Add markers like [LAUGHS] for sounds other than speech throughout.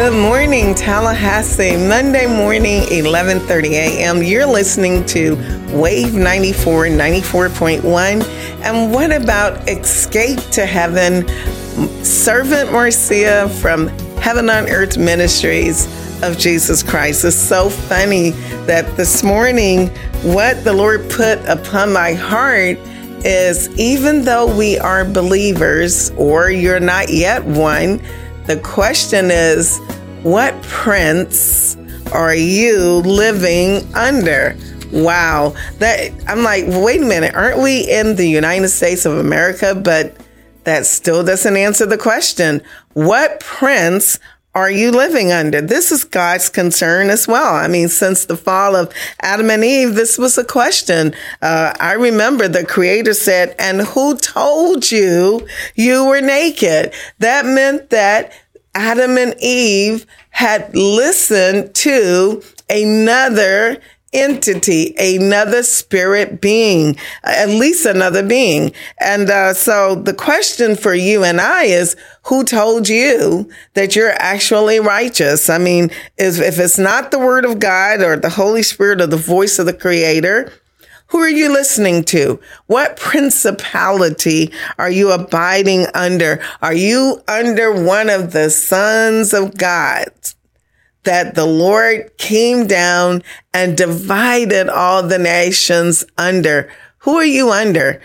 Good morning, Tallahassee. Monday morning, 11:30 a.m. You're listening to Wave 94 94.1. And what about Escape to Heaven? Servant Marcia from Heaven on Earth Ministries of Jesus Christ. It's so funny that this morning what the Lord put upon my heart is even though we are believers or you're not yet one, the question is, what prince are you living under? Wow. That I'm like, wait a minute, aren't we in the United States of America? But that still doesn't answer the question. What prince are you living under? This is God's concern as well. I mean, since the fall of Adam and Eve, this was a question. Uh, I remember the creator said, and who told you you were naked? That meant that Adam and Eve had listened to another entity, another spirit being, at least another being. And uh, so the question for you and I is, who told you that you're actually righteous? I mean, is, if it's not the word of God or the Holy Spirit or the voice of the creator, who are you listening to? What principality are you abiding under? Are you under one of the sons of God? that the Lord came down and divided all the nations under. Who are you under?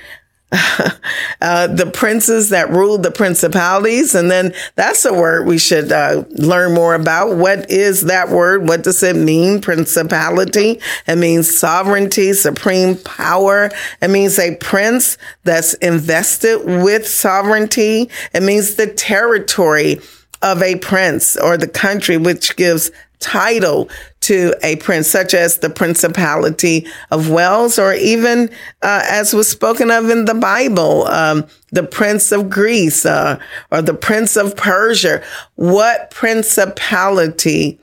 [LAUGHS] uh, the princes that ruled the principalities. And then that's a word we should uh, learn more about. What is that word? What does it mean? Principality. It means sovereignty, supreme power. It means a prince that's invested with sovereignty. It means the territory of a prince or the country which gives title to a prince, such as the Principality of Wales, or even uh, as was spoken of in the Bible, um, the Prince of Greece uh, or the Prince of Persia. What principality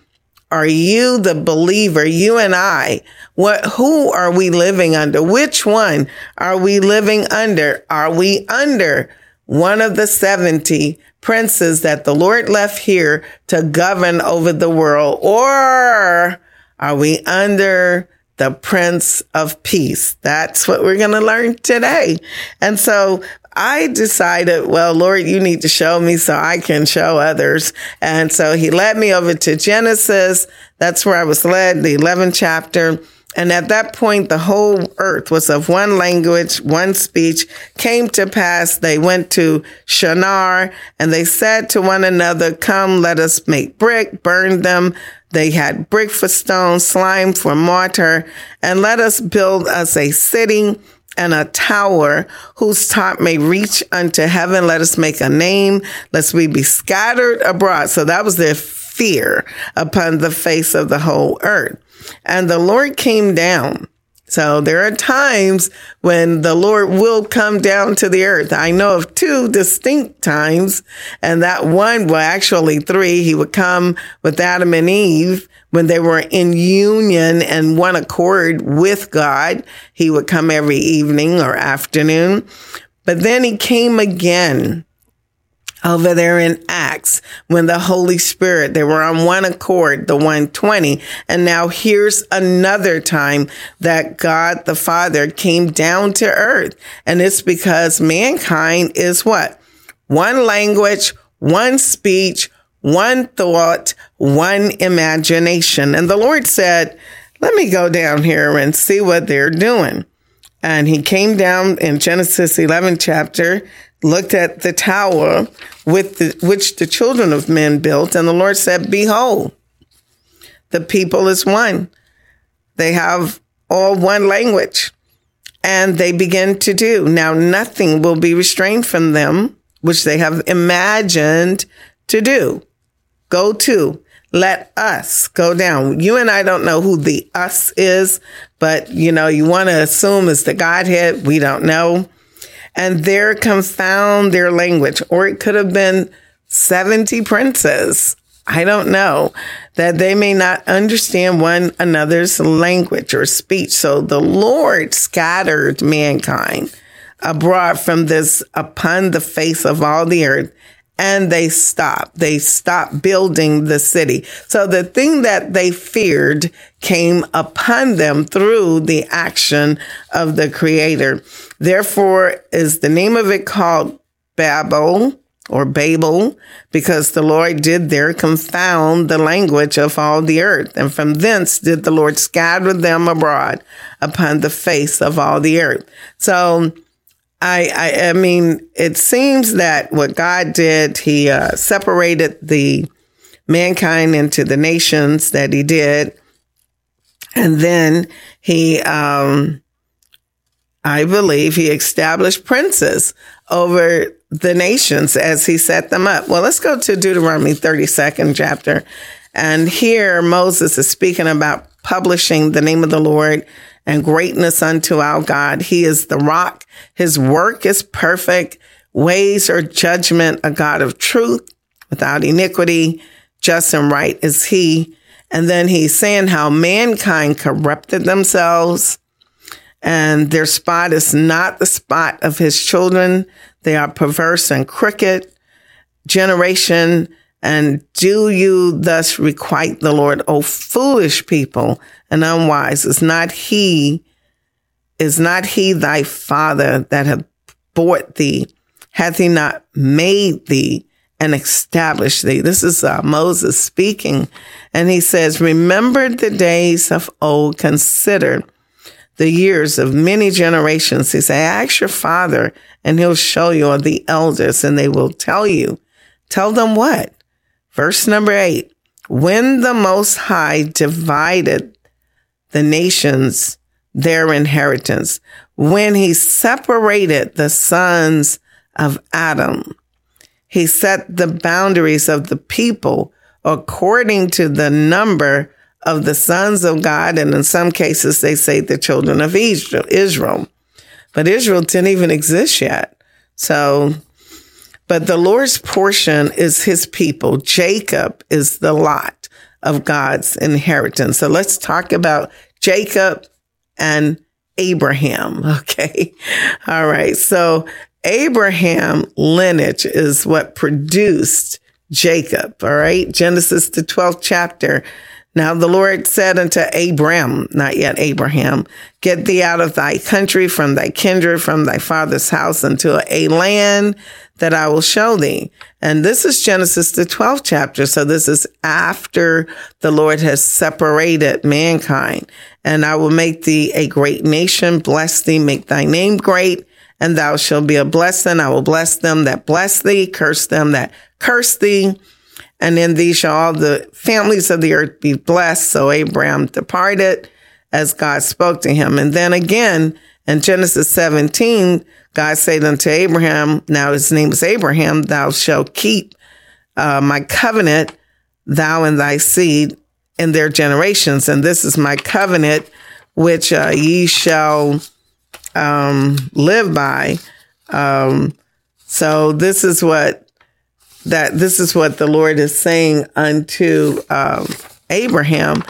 are you, the believer, you and I? What, who are we living under? Which one are we living under? Are we under one of the 70 princes that the Lord left here to govern over the world? Or are we under the Prince of Peace? That's what we're going to learn today. And so I decided, well, Lord, you need to show me so I can show others. And so he led me over to Genesis. That's where I was led, the 11th chapter. And at that point, the whole earth was of one language, one speech. Came to pass, they went to Shinar and they said to one another, Come, let us make brick, burn them. They had brick for stone, slime for mortar, and let us build us a city and a tower whose top may reach unto heaven. Let us make a name, lest we be scattered abroad. So that was their fear upon the face of the whole earth. And the Lord came down. So there are times when the Lord will come down to the earth. I know of two distinct times, and that one, well, actually three, he would come with Adam and Eve when they were in union and one accord with God. He would come every evening or afternoon. But then he came again over there in Acts when the Holy Spirit, they were on one accord, the 120. And now here's another time that God the Father came down to earth. And it's because mankind is what? One language, one speech, one thought, one imagination. And the Lord said, let me go down here and see what they're doing. And he came down in Genesis 11 chapter looked at the tower with the, which the children of men built, and the Lord said, Behold, the people is one. They have all one language, and they begin to do. Now, nothing will be restrained from them, which they have imagined to do. Go to. Let us go down. You and I don't know who the us is, but you know, you want to assume it's the Godhead. We don't know and there confound their language. Or it could have been 70 princes. I don't know that they may not understand one another's language or speech. So the Lord scattered mankind abroad from this upon the face of all the earth and they stopped. They stopped building the city. So the thing that they feared came upon them through the action of the creator. Therefore is the name of it called Babel or Babel because the Lord did there confound the language of all the earth. And from thence did the Lord scatter them abroad upon the face of all the earth. So I, I, I mean, it seems that what God did, he uh, separated the mankind into the nations that he did. And then he, um, I believe he established princes over the nations as he set them up. Well, let's go to Deuteronomy 32nd chapter. And here Moses is speaking about publishing the name of the Lord and greatness unto our God. He is the rock. His work is perfect. Ways or judgment, a God of truth without iniquity, just and right is he. And then he's saying how mankind corrupted themselves and their spot is not the spot of his children. They are perverse and crooked generation. And do you thus requite the Lord, O foolish people and unwise? Is not he, is not he thy father that hath bought thee? Hath he not made thee and established thee? This is uh, Moses speaking. And he says, remember the days of old, consider the years of many generations. He said, ask your father and he'll show you or the elders and they will tell you. Tell them what? Verse number eight. When the Most High divided the nations their inheritance, when he separated the sons of Adam, he set the boundaries of the people according to the number of the sons of God. And in some cases, they say the children of Israel. But Israel didn't even exist yet. So but the Lord's portion is his people. Jacob is the lot of God's inheritance. So let's talk about Jacob and Abraham. [LAUGHS] Okay. All right. So Abraham lineage is what produced Jacob. All right. Genesis, the 12th chapter. Now the Lord said unto Abram, not yet Abraham, get thee out of thy country, from thy kindred, from thy father's house, unto a land that I will show thee. And this is Genesis, the 12th chapter. So this is after the Lord has separated mankind. And I will make thee a great nation, bless thee, make thy name great, and thou shalt be a blessing. I will bless them that bless thee, curse them that curse thee. And in thee shall all the families of the earth be blessed. So Abraham departed as God spoke to him. And then again, in Genesis 17, God said unto Abraham, now his name is Abraham, thou shalt keep uh, my covenant, thou and thy seed in their generations. And this is my covenant, which uh, ye shall um, live by. Um, so this is what that this is what the Lord is saying unto um, Abraham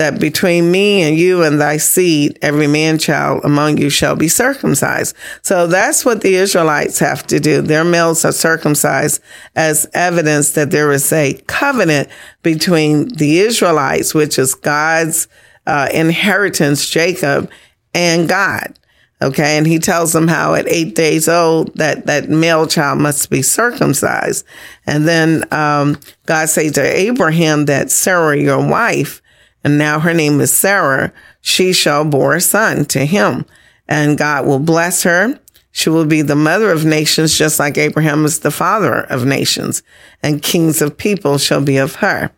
that between me and you and thy seed, every man child among you shall be circumcised. So that's what the Israelites have to do. Their males are circumcised as evidence that there is a covenant between the Israelites, which is God's uh, inheritance, Jacob, and God. Okay. And he tells them how at eight days old that, that male child must be circumcised. And then, um, God says to Abraham that Sarah, your wife, and now her name is Sarah, she shall bore a son to him. And God will bless her She will be the mother of nations, just like Abraham is the father of nations, and kings of people shall be of her.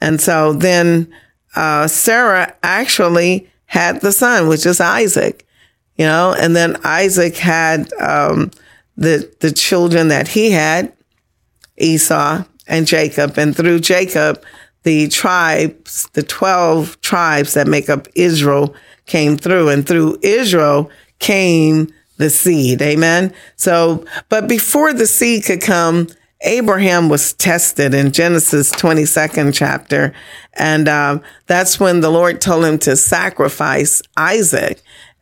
And so then uh, Sarah actually had the son, which is Isaac, you know, and then Isaac had um, the the children that he had, Esau and Jacob, and through Jacob, the tribes, the twelve tribes that make up Israel, came through, and through Israel came the seed. Amen. So, but before the seed could come, Abraham was tested in Genesis 22nd chapter. And um, that's when the Lord told him to sacrifice Isaac.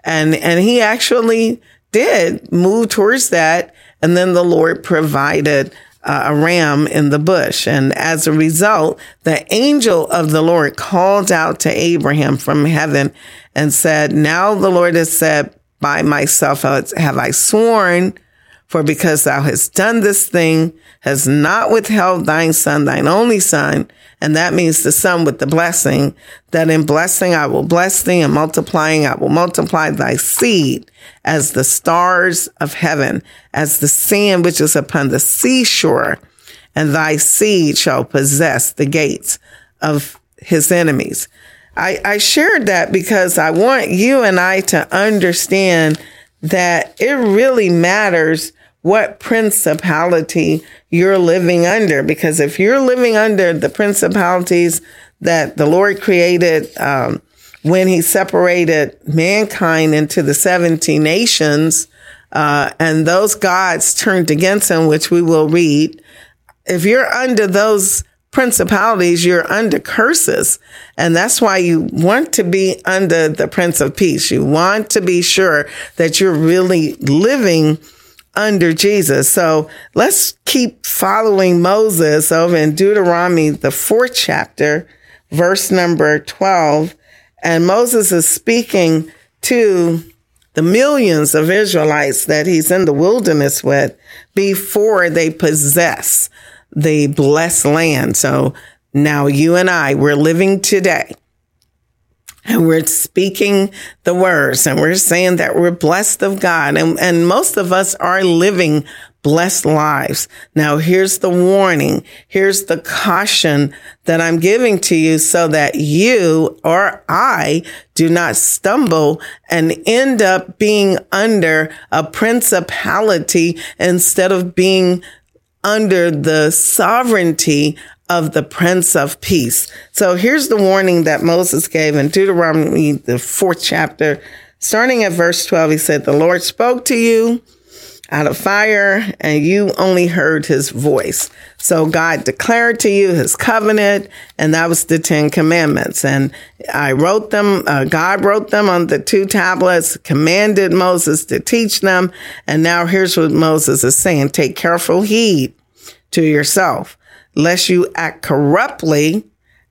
And, and he actually did move towards that. And then the Lord provided uh, a ram in the bush. And as a result, the angel of the Lord called out to Abraham from heaven and said, Now the Lord has said, by myself have I sworn, for because thou hast done this thing, has not withheld thine son, thine only son, and that means the son with the blessing, that in blessing I will bless thee, and multiplying I will multiply thy seed as the stars of heaven, as the sand which is upon the seashore, and thy seed shall possess the gates of his enemies. I, I shared that because I want you and I to understand that it really matters what principality you're living under. Because if you're living under the principalities that the Lord created um, when He separated mankind into the 70 nations, uh, and those gods turned against Him, which we will read, if you're under those principalities, you're under curses. And that's why you want to be under the Prince of Peace. You want to be sure that you're really living under Jesus. So let's keep following Moses over in Deuteronomy, the fourth chapter, verse number 12. And Moses is speaking to the millions of Israelites that he's in the wilderness with before they possess the blessed land. So now you and I, we're living today and we're speaking the words and we're saying that we're blessed of God. And, and most of us are living blessed lives. Now here's the warning. Here's the caution that I'm giving to you so that you or I do not stumble and end up being under a principality instead of being under the sovereignty of the Prince of Peace. So here's the warning that Moses gave in Deuteronomy, the fourth chapter, starting at verse 12. He said, The Lord spoke to you out of fire and you only heard his voice. So God declared to you his covenant and that was the 10 commandments. And I wrote them, uh, God wrote them on the two tablets, commanded Moses to teach them. And now here's what Moses is saying. Take careful heed to yourself lest you act corruptly,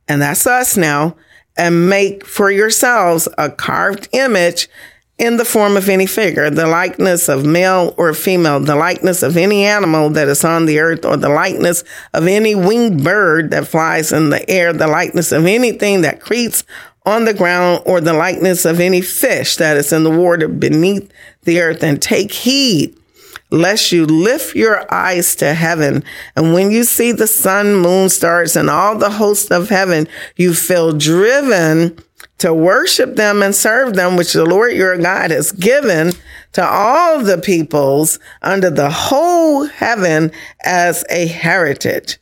and that's us now, and make for yourselves a carved image in the form of any figure, the likeness of male or female, the likeness of any animal that is on the earth, or the likeness of any winged bird that flies in the air, the likeness of anything that creeps on the ground, or the likeness of any fish that is in the water beneath the earth, and take heed lest you lift your eyes to heaven. And when you see the sun, moon, stars, and all the hosts of heaven, you feel driven to worship them and serve them, which the Lord your God has given to all the peoples under the whole heaven as a heritage.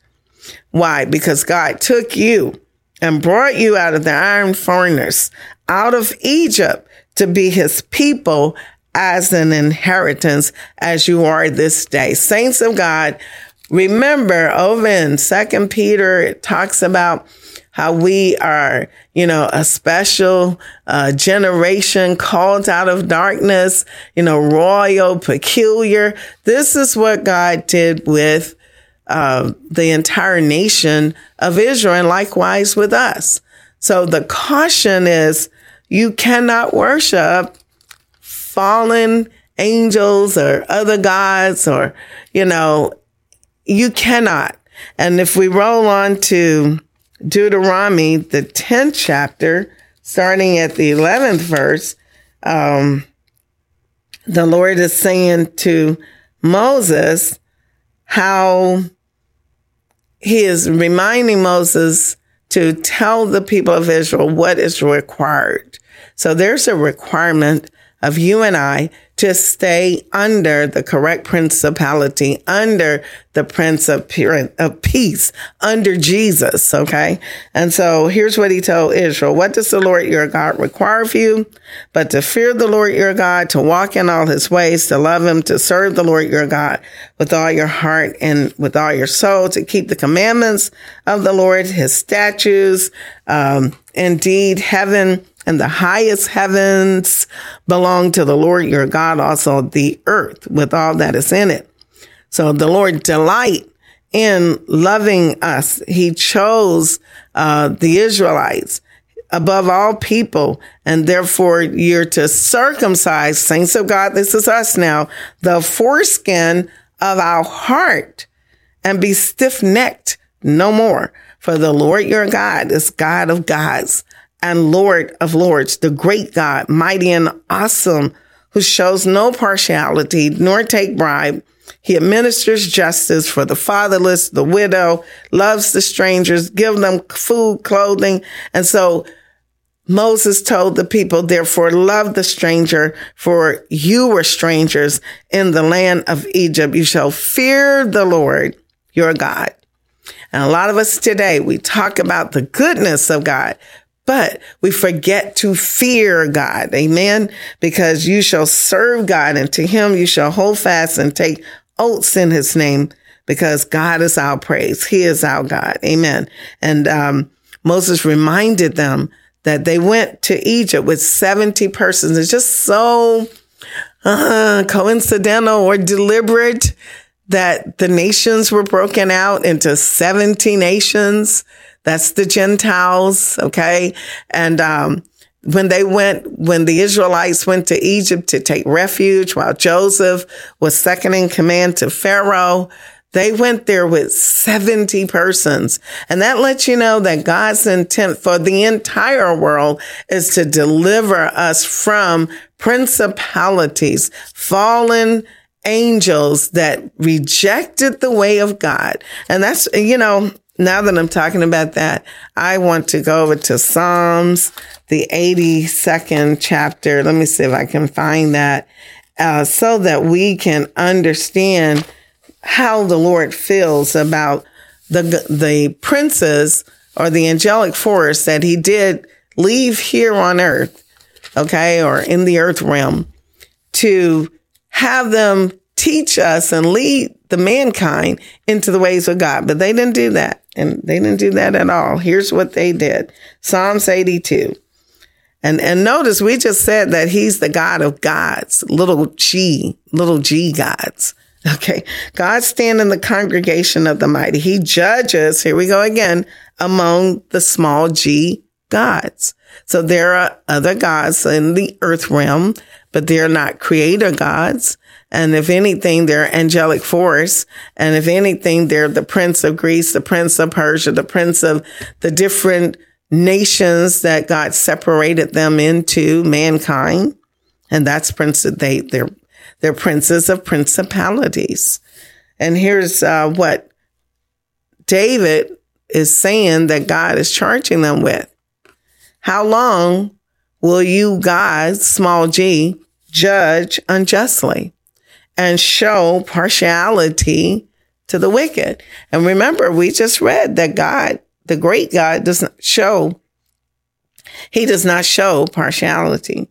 Why? Because God took you and brought you out of the iron furnace, out of Egypt to be his people as an inheritance as you are this day. Saints of God, remember over in Second Peter, it talks about how we are, you know, a special uh, generation called out of darkness, you know, royal, peculiar. This is what God did with uh, the entire nation of Israel, and likewise with us. So the caution is you cannot worship fallen angels or other gods or, you know, you cannot. And if we roll on to Deuteronomy, the 10th chapter, starting at the 11th verse, um, the Lord is saying to Moses how he is reminding Moses to tell the people of Israel what is required. So there's a requirement of you and I to stay under the correct principality, under the Prince of, of Peace, under Jesus. Okay. And so here's what he told Israel. What does the Lord your God require of you? But to fear the Lord your God, to walk in all his ways, to love him, to serve the Lord your God with all your heart and with all your soul, to keep the commandments of the Lord, his statutes. Um, indeed, heaven and the highest heavens belong to the Lord your God, also the earth with all that is in it. So the Lord delight in loving us. He chose uh, the Israelites above all people, and therefore you're to circumcise, saints of God, this is us now, the foreskin of our heart and be stiff necked no more. For the Lord your God is God of gods and Lord of Lords, the great God, mighty and awesome, who shows no partiality nor take bribe. He administers justice for the fatherless, the widow, loves the strangers, give them food, clothing. And so Moses told the people, therefore love the stranger, for you were strangers in the land of Egypt. You shall fear the Lord your God. And a lot of us today, we talk about the goodness of God, but we forget to fear God. Amen. Because you shall serve God and to him you shall hold fast and take oaths in his name because God is our praise. He is our God. Amen. And, um, Moses reminded them that they went to Egypt with 70 persons. It's just so, uh, coincidental or deliberate that the nations were broken out into 70 nations that's the Gentiles. Okay. And, um, when they went, when the Israelites went to Egypt to take refuge while Joseph was second in command to Pharaoh, they went there with 70 persons. And that lets you know that God's intent for the entire world is to deliver us from principalities, fallen angels that rejected the way of God. And that's, you know, now that I'm talking about that, I want to go over to Psalms, the 82nd chapter. Let me see if I can find that uh, so that we can understand how the Lord feels about the, the princes or the angelic force that he did leave here on earth, okay, or in the earth realm to have them teach us and lead the mankind into the ways of God. But they didn't do that. And they didn't do that at all. Here's what they did. Psalms 82. And, and notice we just said that he's the God of gods, little g, little g gods. [LAUGHS] Okay. God stand in the congregation of the mighty. He judges, here we go again, among the small g gods. So there are other gods in the earth realm, but they're not creator gods. And if anything, they're angelic force. And if anything, they're the prince of Greece, the prince of Persia, the prince of the different nations that God separated them into mankind. And that's prince, they, they're, they're princes of principalities. And here's uh, what David is saying that God is charging them with. How long will you, God, small g, judge unjustly? And show partiality to the wicked. And remember, we just read that God, the great God, does not show, he does not show partiality.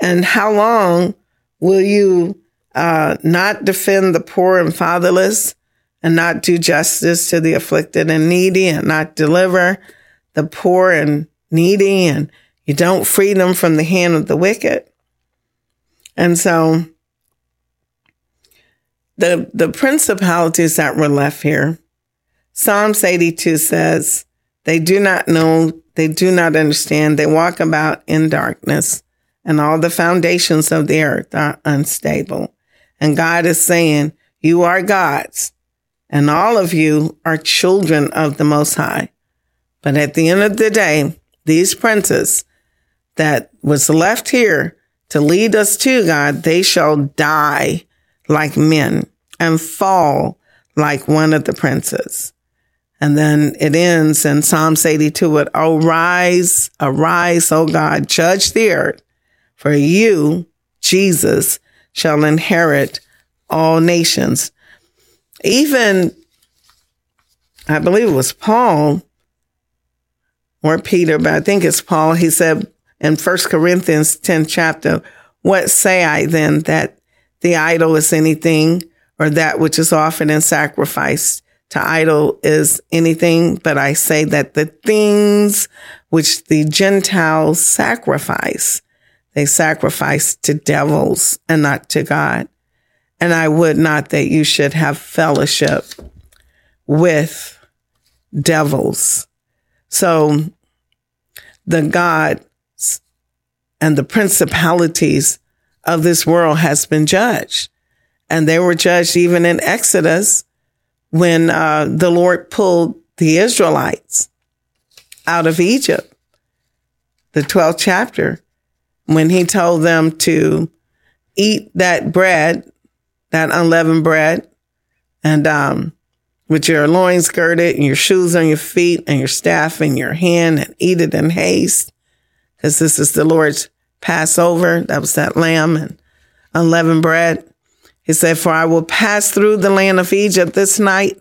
And how long will you uh, not defend the poor and fatherless and not do justice to the afflicted and needy and not deliver the poor and needy and you don't free them from the hand of the wicked? And so the, the principalities that were left here, Psalms 82 says, they do not know, they do not understand, they walk about in darkness, and all the foundations of the earth are unstable. And God is saying, You are God's, and all of you are children of the Most High. But at the end of the day, these princes that was left here to lead us to God, they shall die like men and fall like one of the princes. And then it ends in Psalms 82 with, oh, Arise, arise, O God, judge the earth, for you, Jesus, shall inherit all nations. Even, I believe it was Paul or Peter, but I think it's Paul. He said in First Corinthians 10 chapter, what say I then that the idol is anything or that which is offered in sacrifice to idol is anything, but I say that the things which the Gentiles sacrifice, they sacrifice to devils and not to God. And I would not that you should have fellowship with devils. So the gods and the principalities of this world has been judged. And they were judged even in Exodus when uh, the Lord pulled the Israelites out of Egypt, the 12th chapter, when he told them to eat that bread, that unleavened bread, and um, with your loins girded and your shoes on your feet and your staff in your hand and eat it in haste, because this is the Lord's Passover. That was that lamb and unleavened bread. He said, For I will pass through the land of Egypt this night,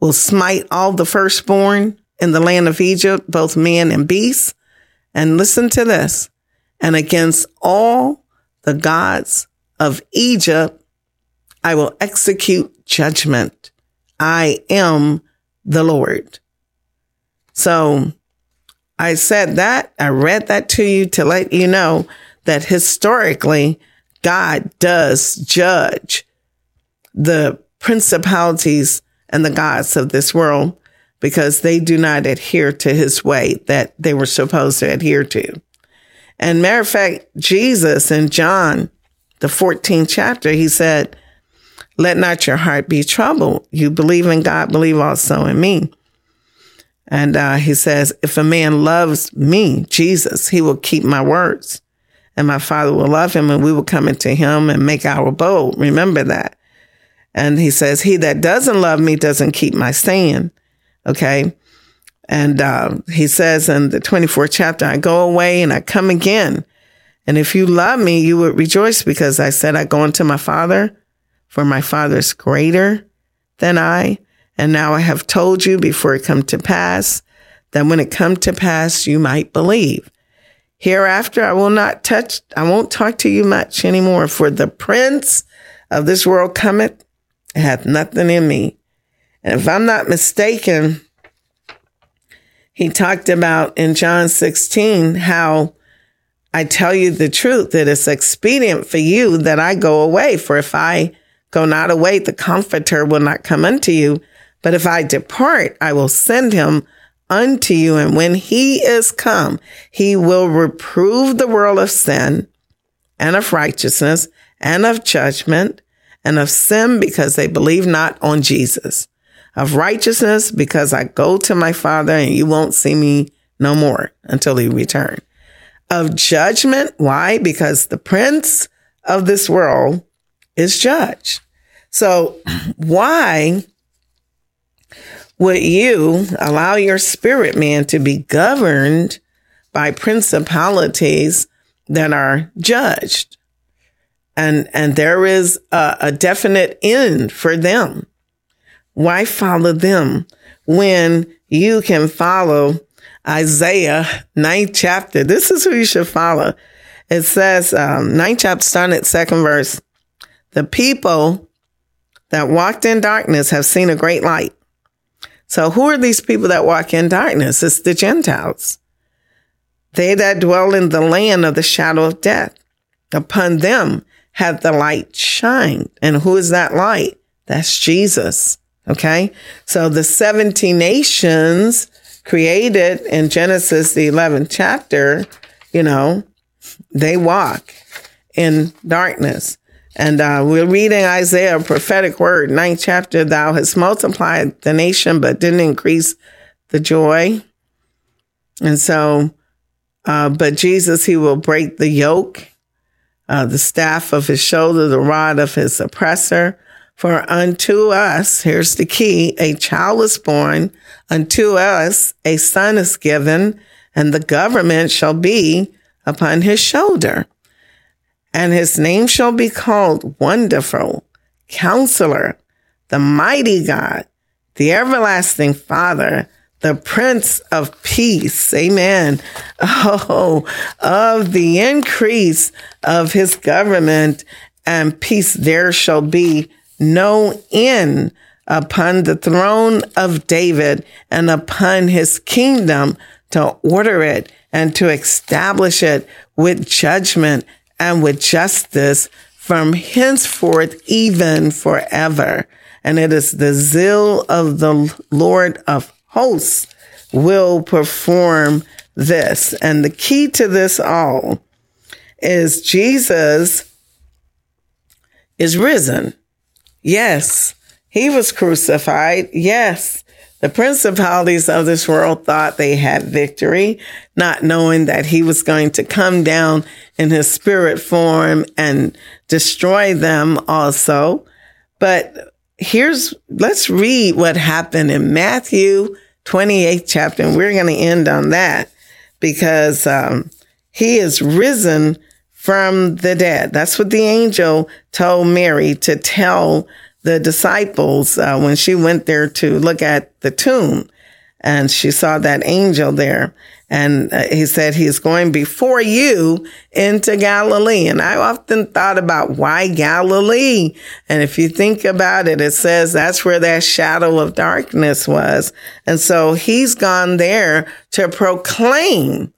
will smite all the firstborn in the land of Egypt, both men and beasts. And listen to this. And against all the gods of Egypt, I will execute judgment. I am the Lord. So I said that, I read that to you to let you know that historically, God does judge the principalities and the gods of this world because they do not adhere to his way that they were supposed to adhere to. And matter of fact, Jesus in John, the 14th chapter, he said, let not your heart be troubled. You believe in God, believe also in me. And uh, he says, if a man loves me, Jesus, he will keep my words and my father will love him and we will come into him and make our abode. Remember that. And he says, he that doesn't love me doesn't keep my saying. Okay. And uh, he says in the 24th chapter, I go away and I come again. And if you love me, you would rejoice because I said, I go unto my father, for my father is greater than I. And now I have told you before it come to pass that when it come to pass, you might believe. Hereafter, I will not touch, I won't talk to you much anymore, for the prince of this world cometh, hath nothing in me. And if I'm not mistaken, he talked about in John 16 how I tell you the truth that it's expedient for you that I go away. For if I go not away, the comforter will not come unto you. But if I depart, I will send him unto you. And when he is come, he will reprove the world of sin and of righteousness and of judgment and of sin because they believe not on Jesus, of righteousness because I go to my father and you won't see me no more until he return. Of judgment. Why? Because the prince of this world is judged. So [CLEARS THROAT] why would you allow your spirit man to be governed by principalities that are judged? And, and there is a, a definite end for them. Why follow them when you can follow Isaiah 9th chapter? This is who you should follow. It says, um, 9th chapter starting at second verse. The people that walked in darkness have seen a great light. So who are these people that walk in darkness? It's the Gentiles. They that dwell in the land of the shadow of death. Upon them hath the light shined. And who is that light? That's Jesus. Okay. So the 70 nations created in Genesis, the 11th chapter, you know, they walk in darkness. And uh, we're reading Isaiah, a prophetic word, ninth chapter. Thou hast multiplied the nation, but didn't increase the joy. And so, uh, but Jesus, he will break the yoke uh, the staff of his shoulder, the rod of his oppressor. For unto us, here's the key, a child is born, unto us a son is given, and the government shall be upon his shoulder. And his name shall be called Wonderful, Counselor, the Mighty God, the Everlasting Father, the Prince of Peace. Amen. Oh, of the increase of his government and peace there shall be no end upon the throne of David and upon his kingdom to order it and to establish it with judgment and with justice from henceforth even forever. And it is the zeal of the Lord of hosts will perform this. And the key to this all is Jesus is risen. Yes, he was crucified. Yes, the principalities of this world thought they had victory, not knowing that he was going to come down in his spirit form and destroy them also. But here's, let's read what happened in Matthew 28th chapter. And we're going to end on that because, um, he is risen from the dead. That's what the angel told Mary to tell the disciples uh, when she went there to look at the tomb and she saw that angel there. And uh, he said, he's going before you into Galilee. And I often thought about why Galilee? And if you think about it, it says that's where that shadow of darkness was. And so he's gone there to proclaim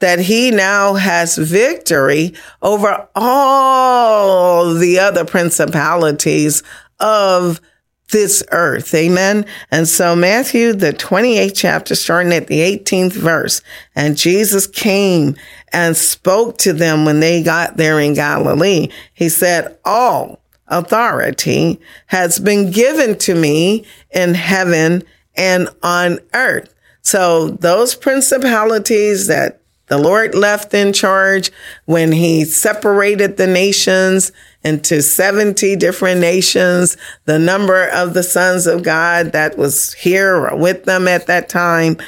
that he now has victory over all the other principalities of this earth. Amen. And so Matthew, the 28th chapter, starting at the 18th verse, and Jesus came and spoke to them when they got there in Galilee. He said, all authority has been given to me in heaven and on earth. So those principalities that the Lord left in charge when he separated the nations into 70 different nations, the number of the sons of God that was here with them at that time.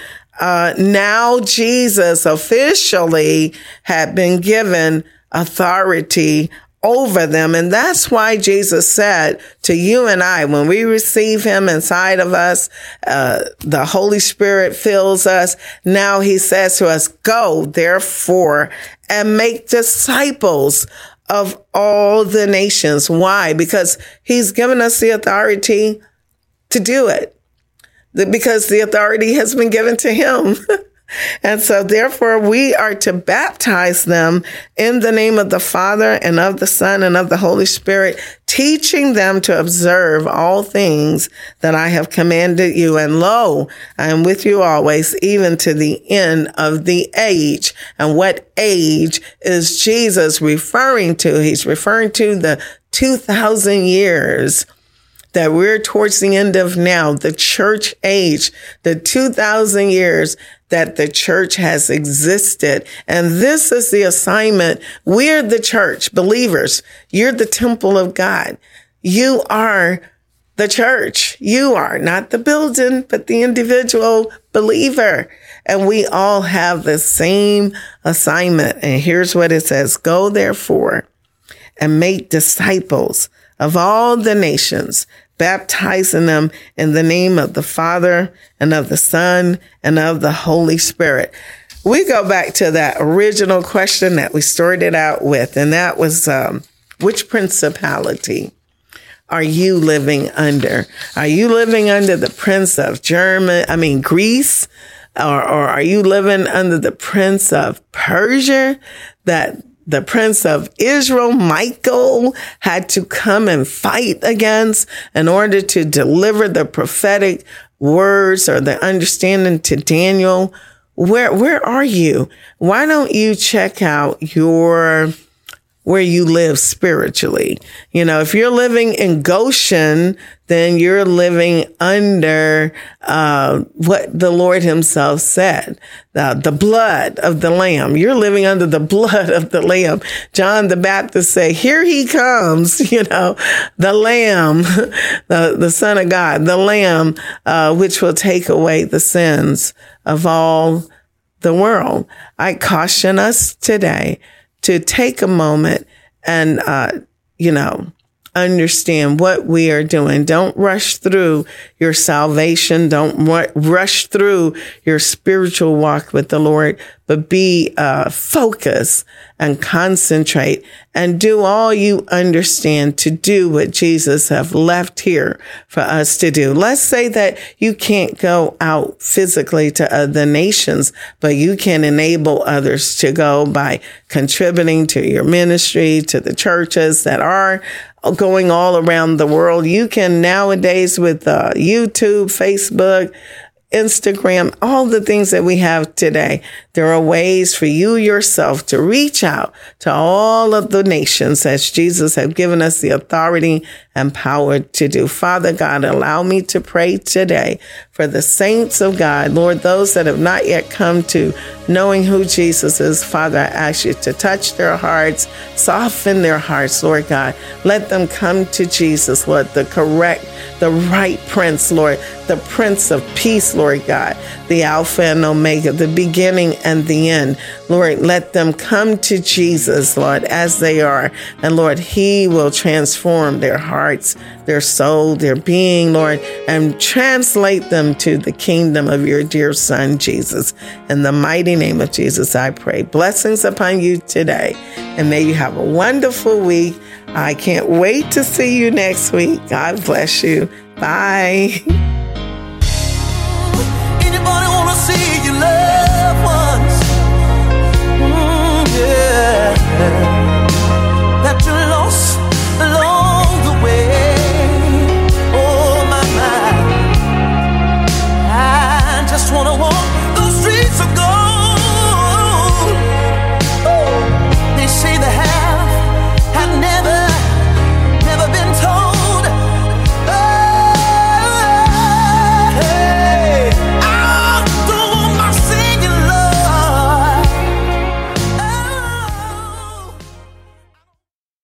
Uh, now Jesus officially had been given authority over them. And that's why Jesus said to you and I, when we receive him inside of us, uh, the Holy Spirit fills us. Now he says to us, go therefore and make disciples of all the nations. Why? Because he's given us the authority to do it. Because the authority has been given to him. [LAUGHS] And so therefore we are to baptize them in the name of the Father and of the Son and of the Holy Spirit, teaching them to observe all things that I have commanded you. And lo, I am with you always, even to the end of the age. And what age is Jesus referring to? He's referring to the 2000 years that we're towards the end of now, the church age, the 2000 years that the church has existed. And this is the assignment. We're the church, believers. You're the temple of God. You are the church. You are not the building, but the individual believer. And we all have the same assignment. And here's what it says. Go therefore and make disciples of all the nations, baptizing them in the name of the Father and of the Son and of the Holy Spirit. We go back to that original question that we started out with, and that was um, which principality are you living under? Are you living under the prince of German, I mean, Greece? Or, or are you living under the prince of Persia that the prince of Israel, Michael, had to come and fight against in order to deliver the prophetic words or the understanding to Daniel. Where, where are you? Why don't you check out your where you live spiritually. You know, if you're living in Goshen, then you're living under uh, what the Lord Himself said, the, blood of the Lamb. You're living under the [LAUGHS] blood of the Lamb. John the Baptist say, "Here He comes," [LAUGHS] you know, the Lamb, [LAUGHS] the the Son of God, the Lamb, uh, which will take away the sins of all the world. I caution us today to take a moment and, uh, you know, understand what we are doing. Don't rush through your salvation. Don't rush through your spiritual walk with the Lord, but be uh, focused and concentrate and do all you understand to do what Jesus have left here for us to do. Let's say that you can't go out physically to other nations, but you can enable others to go by contributing to your ministry, to the churches that are going all around the world. You can nowadays with uh, YouTube, Facebook, Instagram, all the things that we have today. There are ways for you yourself to reach out to all of the nations as Jesus has given us the authority and power to do. Father God, allow me to pray today for the saints of God. Lord, those that have not yet come to knowing who Jesus is, Father, I ask you to touch their hearts, soften their hearts, Lord God. Let them come to Jesus, Lord, the correct, the right Prince, Lord, the Prince of Peace, Lord God, the Alpha and Omega, the beginning and the end. Lord, let them come to Jesus, Lord, as they are. And Lord, He will transform their hearts, their soul, their being, Lord, and translate them to the kingdom of your dear Son, Jesus. In the mighty name of Jesus, I pray. Blessings upon you today, and may you have a wonderful week. I can't wait to see you next week. God bless you. Bye. [LAUGHS]